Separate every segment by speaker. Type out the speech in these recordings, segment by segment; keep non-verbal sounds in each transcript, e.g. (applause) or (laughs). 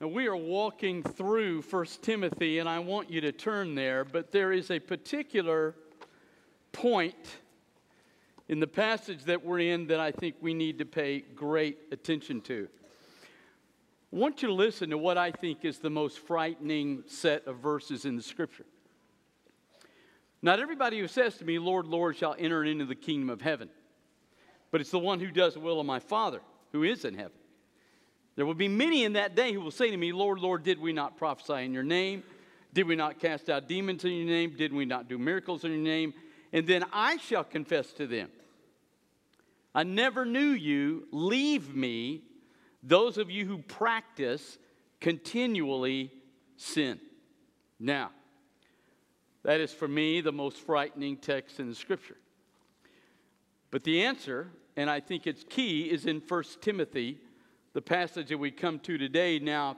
Speaker 1: Now, we are walking through 1 Timothy, and I want you to turn there, but there is a particular point in the passage that we're in that I think we need to pay great attention to. I want you to listen to what I think is the most frightening set of verses in the scripture. Not everybody who says to me, Lord, Lord, shall enter into the kingdom of heaven, but it's the one who does the will of my Father who is in heaven. There will be many in that day who will say to me, Lord, Lord, did we not prophesy in your name? Did we not cast out demons in your name? Did we not do miracles in your name? And then I shall confess to them, I never knew you. Leave me, those of you who practice continually sin. Now, that is for me the most frightening text in the scripture. But the answer, and I think it's key, is in 1 Timothy, the passage that we come to today. Now,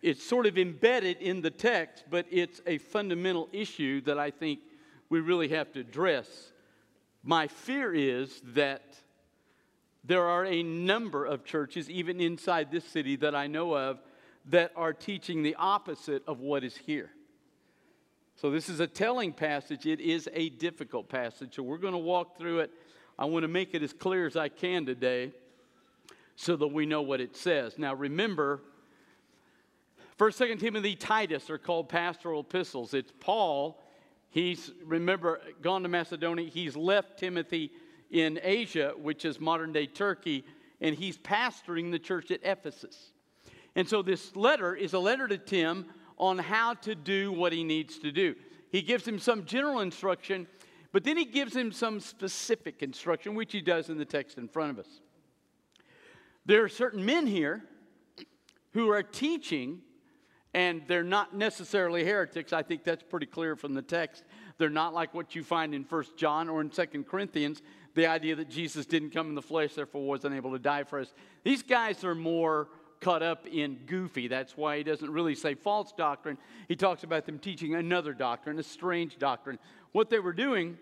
Speaker 1: it's sort of embedded in the text, but it's a fundamental issue that I think we really have to address. My fear is that there are a number of churches, even inside this city, that I know of, that are teaching the opposite of what is here. So, this is a telling passage. It is a difficult passage. So, we're going to walk through it. I want to make it as clear as I can today so that we know what it says. Now, remember, 1st, 2nd Timothy, Titus are called pastoral epistles. It's Paul. He's, remember, gone to Macedonia. He's left Timothy in Asia, which is modern day Turkey, and he's pastoring the church at Ephesus. And so this letter is a letter to Tim on how to do what he needs to do. He gives him some general instruction, but then he gives him some specific instruction, which he does in the text in front of us. There are certain men here who are teaching, and they're not necessarily heretics. I think that's pretty clear from the text. They're not like what you find in First John or in Second Corinthians, the idea that Jesus didn't come in the flesh, therefore wasn't able to die for us. These guys are more caught up in goofy. That's why he doesn't really say false doctrine. He talks about them teaching another doctrine, a strange doctrine. What they were doing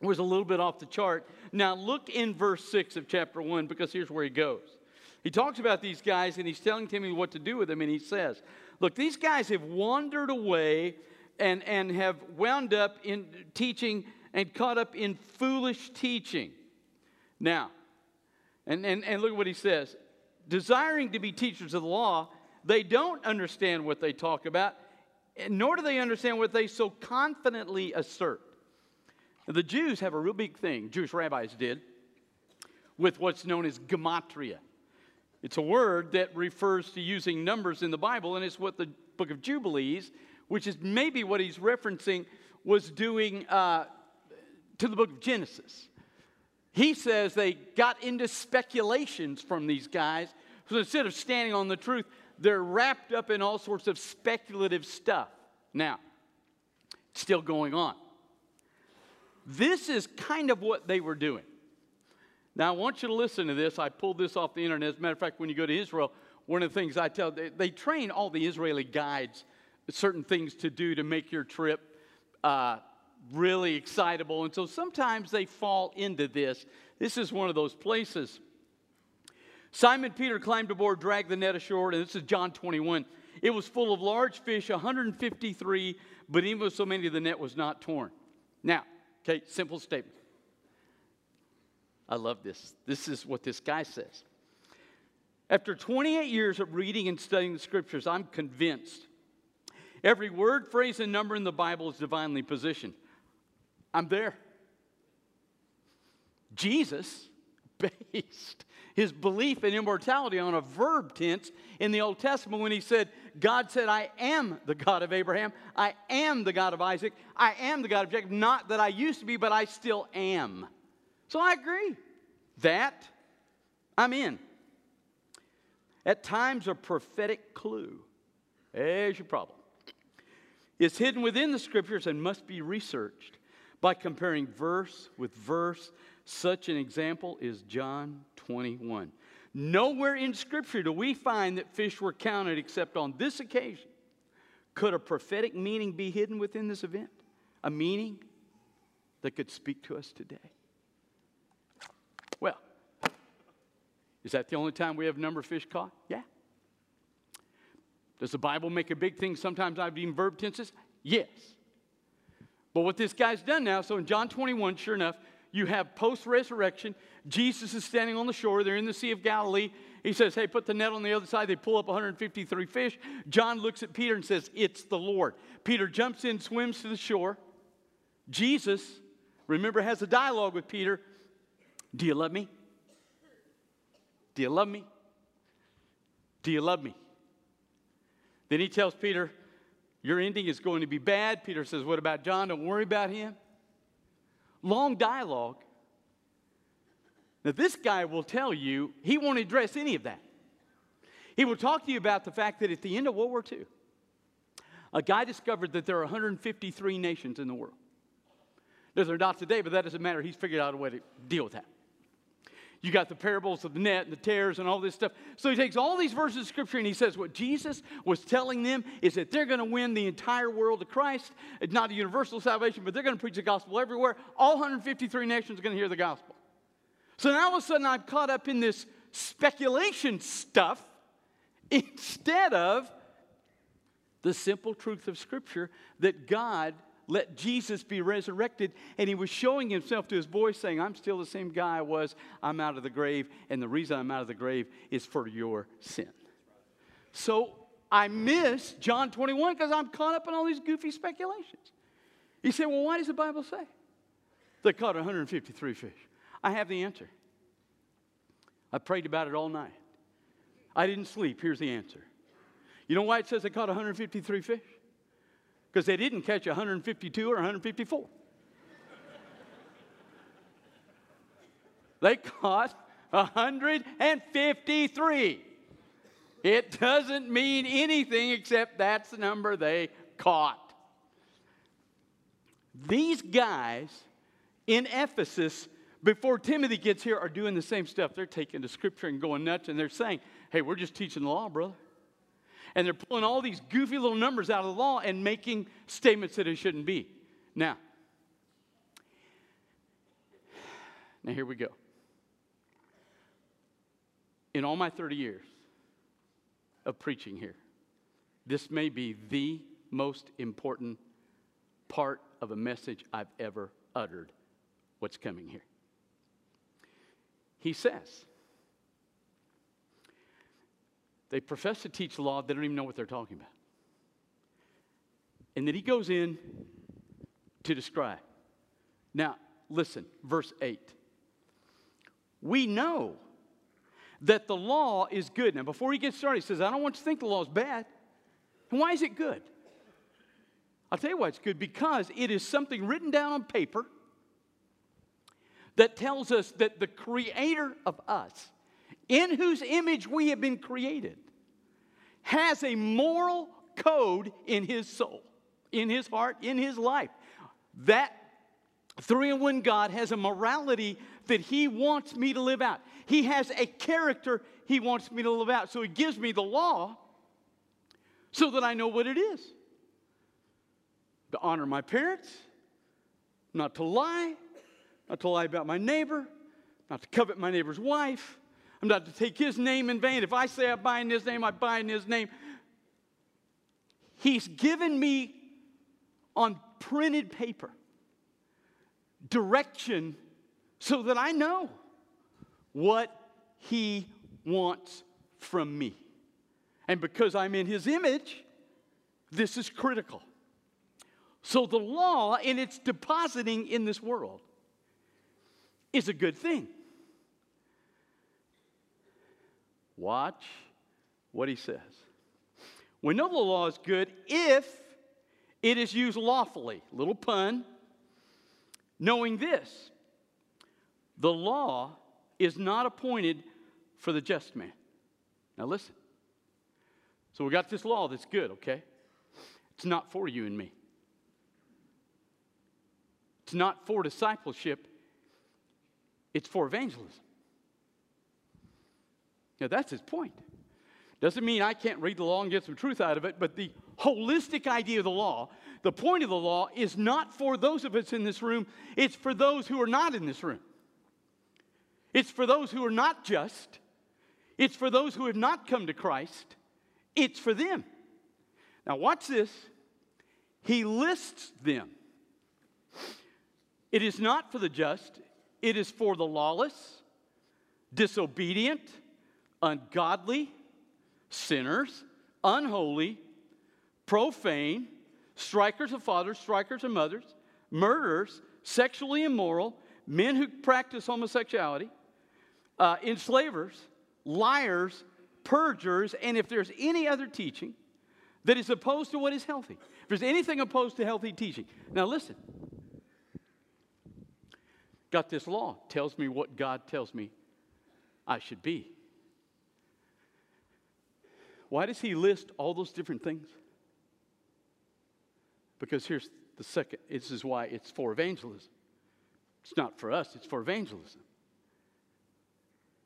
Speaker 1: was a little bit off the chart. Now, look in verse 6 of chapter 1 because here's where he goes. He talks about these guys and he's telling Timothy what to do with them, and he says, Look, these guys have wandered away and, and have wound up in teaching and caught up in foolish teaching. Now, and, and, and look at what he says desiring to be teachers of the law, they don't understand what they talk about, nor do they understand what they so confidently assert. The Jews have a real big thing, Jewish rabbis did, with what's known as gematria. It's a word that refers to using numbers in the Bible, and it's what the book of Jubilees, which is maybe what he's referencing, was doing uh, to the book of Genesis. He says they got into speculations from these guys. So instead of standing on the truth, they're wrapped up in all sorts of speculative stuff. Now, still going on. This is kind of what they were doing. Now, I want you to listen to this. I pulled this off the internet. As a matter of fact, when you go to Israel, one of the things I tell, they, they train all the Israeli guides certain things to do to make your trip uh, really excitable. And so sometimes they fall into this. This is one of those places. Simon Peter climbed aboard, dragged the net ashore, and this is John 21. It was full of large fish, 153, but even with so many, the net was not torn. Now, okay, simple statement. I love this. This is what this guy says. After 28 years of reading and studying the scriptures, I'm convinced every word, phrase, and number in the Bible is divinely positioned. I'm there. Jesus (laughs) based his belief in immortality on a verb tense in the Old Testament when he said, God said, I am the God of Abraham, I am the God of Isaac, I am the God of Jacob. Not that I used to be, but I still am. So I agree. That I'm in. At times, a prophetic clue, there's your problem, is hidden within the scriptures and must be researched by comparing verse with verse. Such an example is John 21. Nowhere in Scripture do we find that fish were counted except on this occasion. Could a prophetic meaning be hidden within this event? A meaning that could speak to us today? Well, Is that the only time we have number of fish caught? Yeah. Does the Bible make a big thing? Sometimes I've even verb tenses? Yes. But what this guy's done now, so in John 21, sure enough, you have post resurrection. Jesus is standing on the shore. They're in the Sea of Galilee. He says, Hey, put the net on the other side. They pull up 153 fish. John looks at Peter and says, It's the Lord. Peter jumps in, swims to the shore. Jesus, remember, has a dialogue with Peter Do you love me? Do you love me? Do you love me? Then he tells Peter, Your ending is going to be bad. Peter says, What about John? Don't worry about him. Long dialogue. Now, this guy will tell you he won't address any of that. He will talk to you about the fact that at the end of World War II, a guy discovered that there are 153 nations in the world. There's not today, but that doesn't matter. He's figured out a way to deal with that. You got the parables of the net and the tares and all this stuff. So he takes all these verses of scripture and he says what Jesus was telling them is that they're going to win the entire world to Christ. It's not a universal salvation, but they're going to preach the gospel everywhere. All 153 nations are going to hear the gospel. So now all of a sudden I'm caught up in this speculation stuff instead of the simple truth of Scripture that God let Jesus be resurrected, and he was showing himself to his boys, saying, I'm still the same guy I was. I'm out of the grave, and the reason I'm out of the grave is for your sin. So I miss John 21 because I'm caught up in all these goofy speculations. You say, Well, why does the Bible say? They caught 153 fish. I have the answer. I prayed about it all night. I didn't sleep. Here's the answer. You know why it says they caught 153 fish? Because they didn't catch 152 or 154. they caught 153. It doesn't mean anything except that's the number they caught. These guys in Ephesus, before Timothy gets here, are doing the same stuff. They're taking the scripture and going nuts, and they're saying, hey, we're just teaching the law, brother and they're pulling all these goofy little numbers out of the law and making statements that it shouldn't be. Now, now here we go. In all my 30 years of preaching here, this may be the most important part of a message I've ever uttered. What's coming here? He says, they profess to teach law, they don't even know what they're talking about. And then he goes in to describe. Now, listen, verse 8. We know that the law is good. Now, before he gets started, he says, I don't want you to think the law is bad. And why is it good? I'll tell you why it's good because it is something written down on paper that tells us that the creator of us, in whose image we have been created, has a moral code in his soul, in his heart, in his life. That three in one God has a morality that he wants me to live out. He has a character he wants me to live out. So he gives me the law so that I know what it is to honor my parents, not to lie, not to lie about my neighbor, not to covet my neighbor's wife, I'm not to take his name in vain. If I say I in his name, I buy in his name. He's given me on printed paper direction so that I know what he wants from me. And because I'm in his image, this is critical. So the law, in its depositing in this world, is a good thing. Watch what he says. We know the law is good if it is used lawfully. Little pun. Knowing this, the law is not appointed for the just man. Now listen. So we got this law that's good, okay? It's not for you and me. It's not for discipleship, it's for evangelism. Now, that's his point. Doesn't mean I can't read the law and get some truth out of it, but the holistic idea of the law, the point of the law, is not for those of us in this room, it's for those who are not in this room. It's for those who are not just, It's for those who have not come to Christ, it's for them. Now, watch this. He lists them. It is not for the just, it is for the lawless, disobedient, ungodly, sinners, unholy, profane, strikers of fathers, strikers of mothers, murderers, sexually immoral, men who practice homosexuality, uh, enslavers, liars, perjurers, and if there's any other teaching that is opposed to what is healthy, if there's anything opposed to healthy teaching. Now, listen. Got this law, tells me what God tells me I should be. Why does he list all those different things? Because here's the second this is why it's for evangelism. It's not for us, it's for evangelism.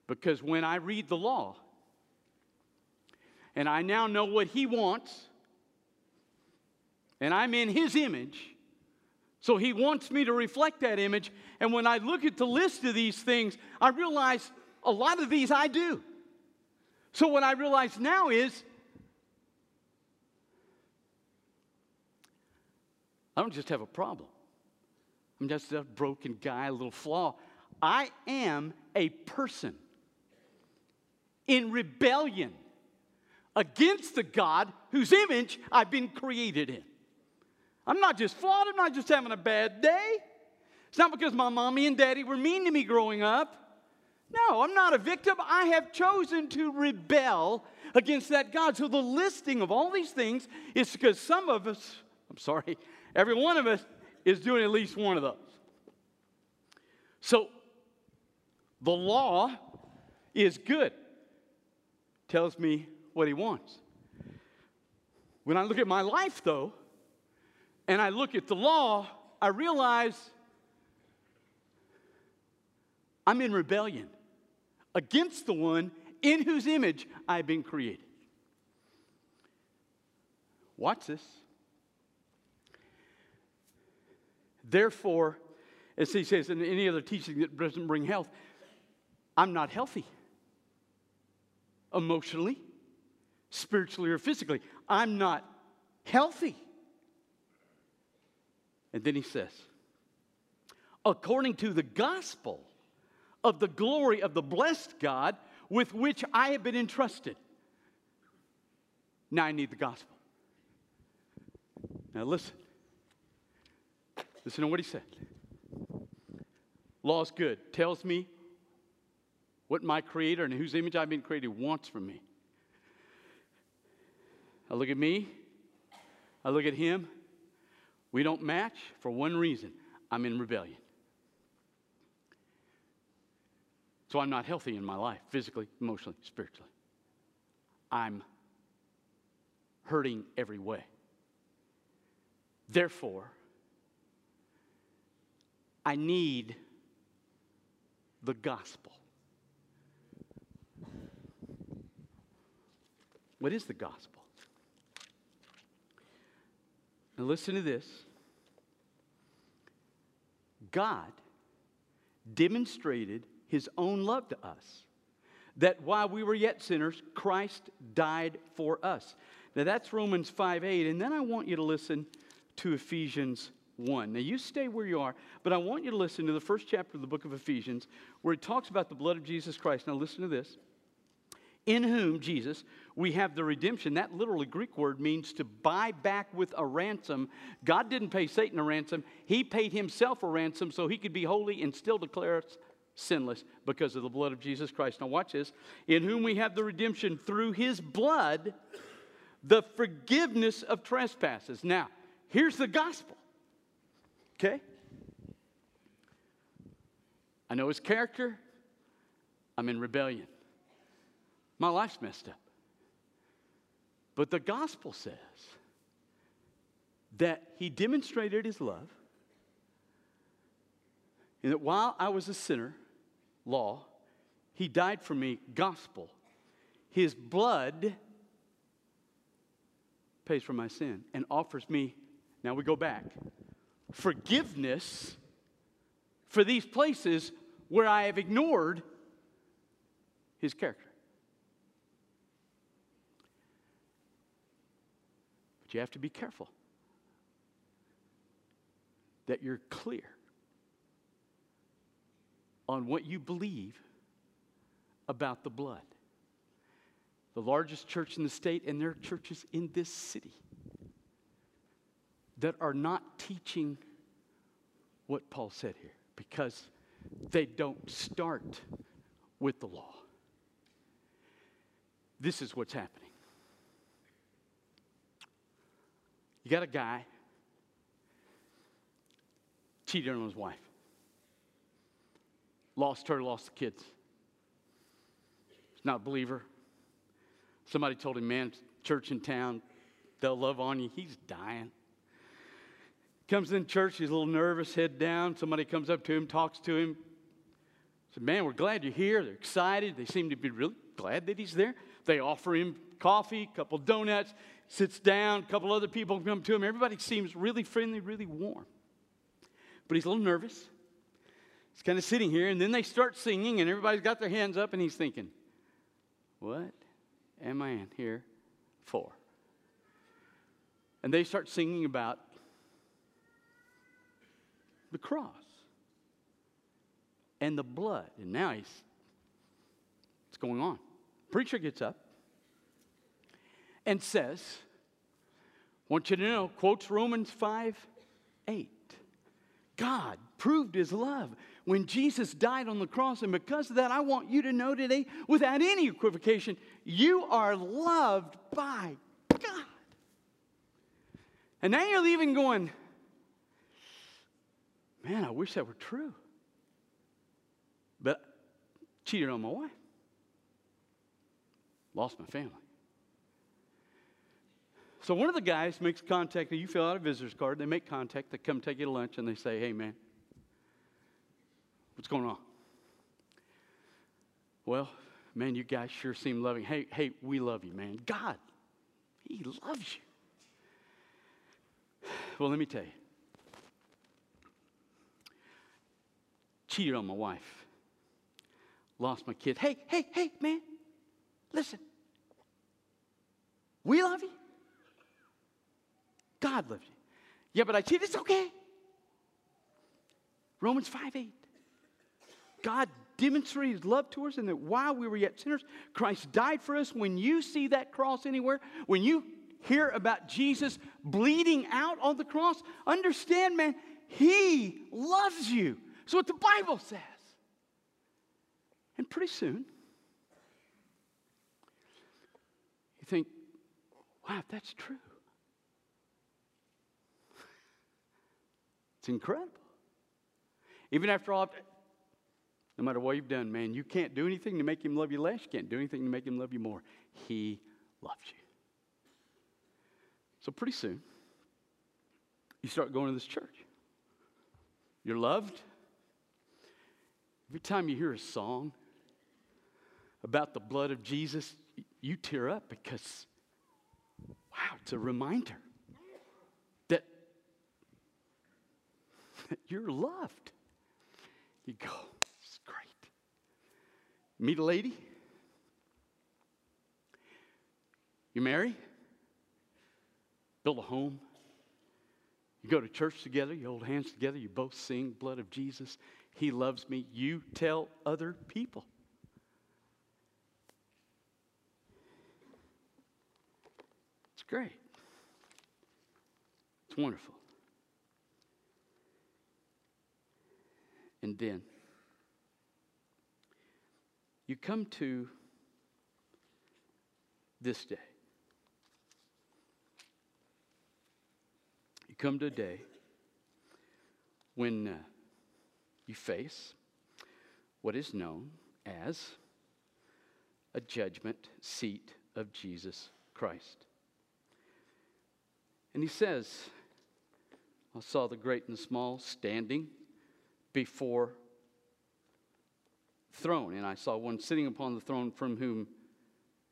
Speaker 1: Because when I read the law and I now know what he wants, and I'm in his image, so he wants me to reflect that image. And when I look at the list of these things, I realize a lot of these I do. So what I realize now is I don't just have a problem. I'm just a broken guy, a little flaw. I am a person in rebellion against the God whose image I've been created in. I'm not just flawed, I'm not just having a bad day. It's not because my mommy and daddy were mean to me growing up. No, I'm not a victim. I have chosen to rebel against that God. So the listing of all these things is because some of us, I'm sorry, every one of us is doing at least one of those. So the law is good, tells me what he wants. When I look at my life, though, and I look at the law, I realize I'm in rebellion against the one in whose image I've been created. Watch this. Therefore, as he says in any other teaching that doesn't bring health, I'm not healthy emotionally, spiritually, or physically. I'm not healthy. And then he says, according to the gospel of the glory of the blessed God with which I have been entrusted. Now I need the gospel. Now listen. Listen to what he said. Law is good. Tells me what my creator and whose image I've been created wants from me. I look at me, I look at him. We don't match for one reason I'm in rebellion. So I'm not healthy in my life, physically, emotionally, spiritually. I'm hurting every way. Therefore, I need the gospel. What is the gospel? Now, listen to this God demonstrated his own love to us. That while we were yet sinners, Christ died for us. Now that's Romans 5 8. And then I want you to listen to Ephesians 1. Now you stay where you are, but I want you to listen to the first chapter of the book of Ephesians where it talks about the blood of Jesus Christ. Now listen to this. In whom, Jesus, we have the redemption. That literally Greek word means to buy back with a ransom. God didn't pay Satan a ransom, He paid Himself a ransom so He could be holy and still declare us sinless because of the blood of Jesus Christ. Now, watch this. In whom we have the redemption through his blood, the forgiveness of trespasses. Now, here's the gospel. Okay? I know his character. I'm in rebellion. My life's messed up. But the gospel says that he demonstrated his love, and that while I was a sinner, law. He died for me, gospel. His blood pays for my sin and offers me, now we go back, forgiveness for these places where I have ignored his character. But you have to be careful that you're clear on what you believe about the blood. The largest church in the state, and there are churches in this city that are not teaching what Paul said here because they don't start with the law. This is what's happening. You got a guy cheated on his wife, lost her, lost the kids. He's not a believer. Somebody told him, man, church in town, they'll love on you. He's dying. Comes in church, he's a little nervous, head down. Somebody comes up to him, talks to him. Said, Man, we're glad you're here. They're excited. They seem to be really glad that he's there. They offer him coffee, a couple donuts, sits down, a couple other people come to him. Everybody seems really friendly, really warm. But he's a little nervous. He's kind of sitting here, and then they start singing, and everybody's got their hands up, and he's thinking, What am I in here for? And they start singing about the cross and the blood. And now he's, what's going on? Preacher gets up and says, want you to know, quotes Romans 5 8. God proved his love when Jesus died on the cross. And because of that, I want you to know today, without any equivocation, you are loved by God. And now you're leaving going, man, I wish that were true. But cheated on my wife, lost my family. So one of the guys makes contact, and you fill out a visitor's card, they make contact, they come take you to lunch, and they say, hey, man, what's going on? Well, man, you guys sure seem loving. Hey, hey, we love you, man. God, He loves you. Well, let me tell you. Cheated on my wife. Lost my kid. Hey, hey, hey, man. Listen. We love you. God loves you. Yeah, but I cheated. It's okay. Romans 5 8. God demonstrated his love to us, and that while we were yet sinners, Christ died for us. When you see that cross anywhere, when you hear about Jesus bleeding out on the cross, understand, man, He loves you. That's what the Bible says. And pretty soon, you think, wow, that's true, (laughs) it's incredible. Even after all, no matter what you've done, man, you can't do anything to make him love you less. You can't do anything to make him love you more. He loves you. So pretty soon, you start going to this church. You're loved. Every time you hear a song about the blood of Jesus, you tear up because, wow, it's a reminder that, that you're loved. You go. Meet a lady. You marry. Build a home. You go to church together, you hold hands together, you both sing blood of Jesus. He loves me. You tell other people. It's great. It's wonderful. And then you come to this day. You come to a day when uh, you face what is known as a judgment seat of Jesus Christ. And he says, I saw the great and the small standing before throne, and I saw one sitting upon the throne from whom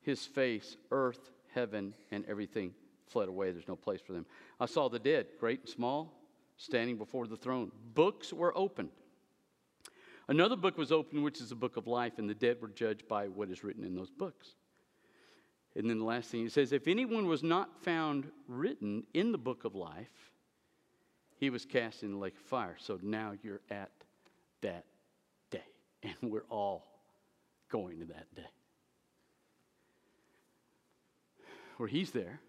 Speaker 1: his face, earth, heaven, and everything fled away. There's no place for them. I saw the dead, great and small, standing before the throne. Books were opened. Another book was opened, which is the book of life, and the dead were judged by what is written in those books. And then the last thing he says if anyone was not found written in the book of life, he was cast in the lake of fire. So now you're at that. And we're all going to that day. Where he's there.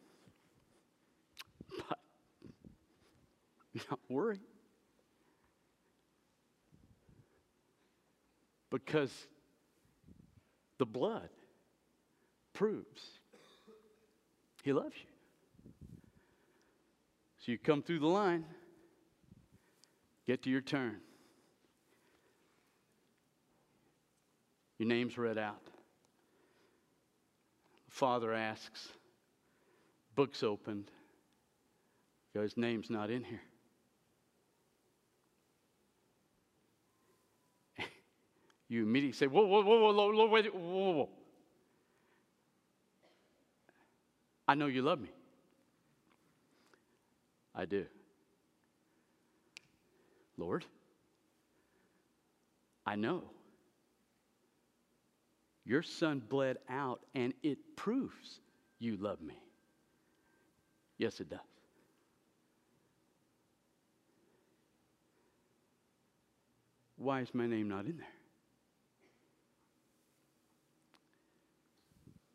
Speaker 1: But not worry. Because the blood proves he loves you. So you come through the line, get to your turn. Your name's read out. The father asks, book's opened. His name's not in here. (laughs) you immediately say, whoa, whoa, whoa, whoa, whoa, whoa, whoa, whoa. I know you love me. I do. Lord, I know your son bled out, and it proves you love me. Yes, it does. Why is my name not in there?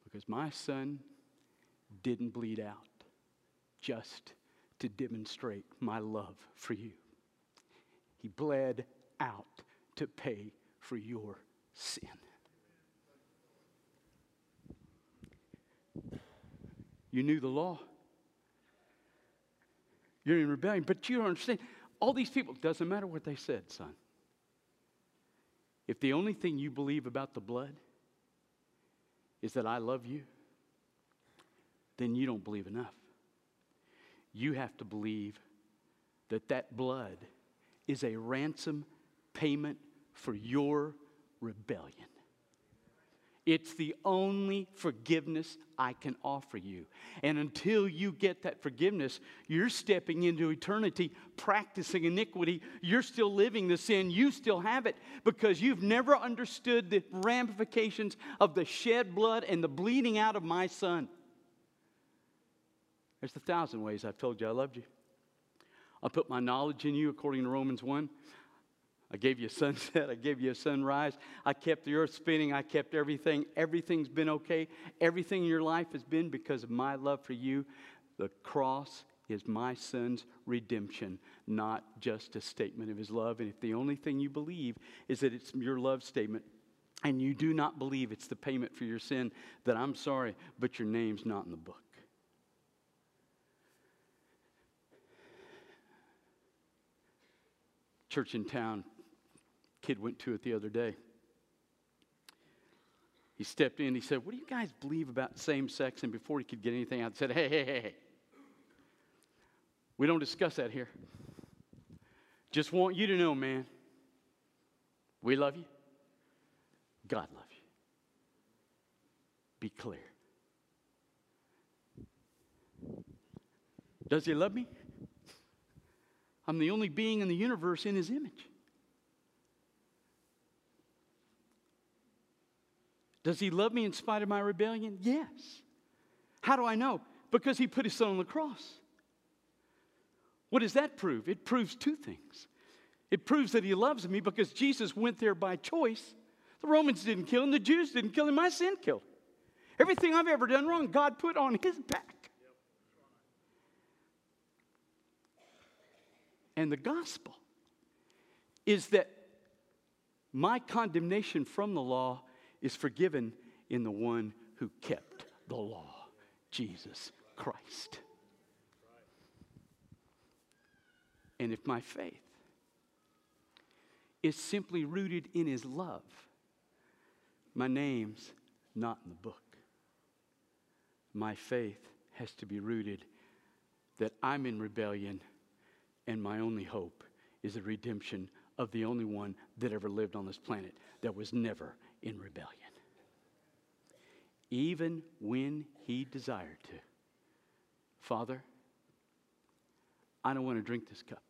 Speaker 1: Because my son didn't bleed out just to demonstrate my love for you. He bled out to pay for your sin. You knew the law. You're in rebellion, but you don't understand. All these people, doesn't matter what they said, son. If the only thing you believe about the blood is that I love you, then you don't believe enough. You have to believe that that blood is a ransom payment for your rebellion. It's the only forgiveness I can offer you. And until you get that forgiveness, you're stepping into eternity practicing iniquity. You're still living the sin. You still have it because you've never understood the ramifications of the shed blood and the bleeding out of my son. There's a thousand ways I've told you I loved you. I put my knowledge in you according to Romans 1. I gave you a (laughs) sunset. I gave you a sunrise. I kept the earth spinning. I kept everything. Everything's been okay. Everything in your life has been because of my love for you. The cross is my son's redemption, not just a statement of his love. And if the only thing you believe is that it's your love statement, and you do not believe it's the payment for your sin, then I'm sorry, but your name's not in the book. Church in town Kid went to it the other day. He stepped in, he said, What do you guys believe about same sex? And before he could get anything out, he said, Hey, hey, hey, hey. We don't discuss that here. Just want you to know, man, we love you. God loves you. Be clear. Does he love me? I'm the only being in the universe in his image. Does he love me in spite of my rebellion? Yes. How do I know? Because he put his son on the cross. What does that prove? It proves two things. It proves that he loves me because Jesus went there by choice. The Romans didn't kill him, the Jews didn't kill him, my sin killed. Everything I've ever done wrong, God put on his back. And the gospel is that my condemnation from the law is forgiven in the one who kept the law, Jesus Christ. And if my faith is simply rooted in his love, my name's not in the book. My faith has to be rooted that I'm in rebellion and my only hope is the redemption of the only one that ever lived on this planet that was never in rebellion. Even when he desired to. Father, I don't want to drink this cup.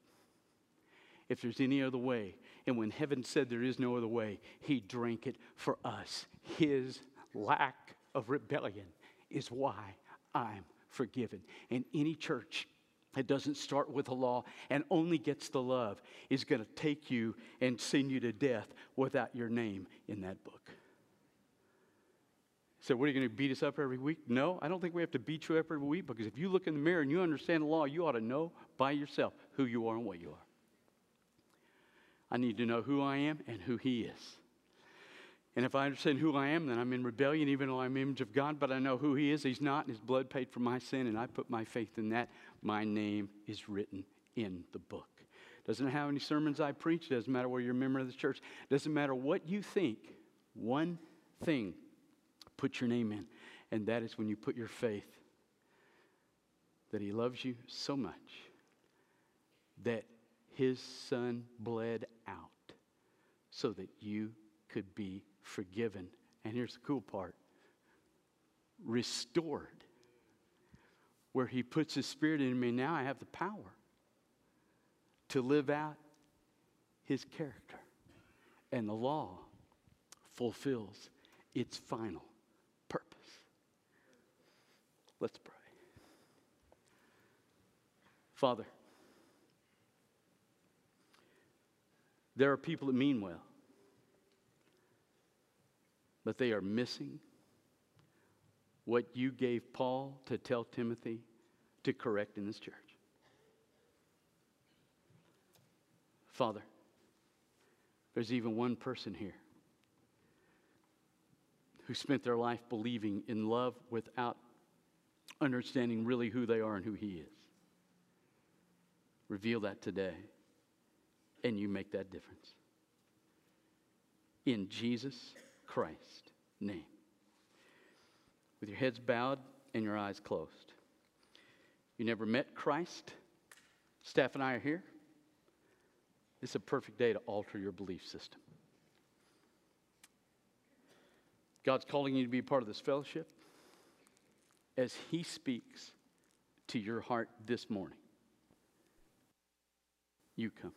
Speaker 1: If there's any other way, and when heaven said there is no other way, he drank it for us. His lack of rebellion is why I'm forgiven. And any church that doesn't start with the law and only gets the love is going to take you and send you to death without your name in that book. So, what are you going to beat us up every week? No, I don't think we have to beat you up every week because if you look in the mirror and you understand the law, you ought to know by yourself who you are and what you are. I need to know who I am and who He is. And if I understand who I am, then I'm in rebellion, even though I'm image of God, but I know who He is. He's not, and His blood paid for my sin, and I put my faith in that. My name is written in the book. Doesn't matter how many sermons I preach, doesn't matter where you're a member of the church, doesn't matter what you think, one thing put your name in, and that is when you put your faith that He loves you so much that His Son bled out so that you could be forgiven. And here's the cool part restored. Where He puts His Spirit in me, now I have the power to live out His character. And the law fulfills its final purpose. Let's pray. Father, there are people that mean well but they are missing what you gave Paul to tell Timothy to correct in this church. Father, there's even one person here who spent their life believing in love without understanding really who they are and who He is. Reveal that today, and you make that difference. In Jesus' Christ's name. With your heads bowed and your eyes closed. You never met Christ? Staff and I are here. It's a perfect day to alter your belief system. God's calling you to be part of this fellowship as He speaks to your heart this morning. You come.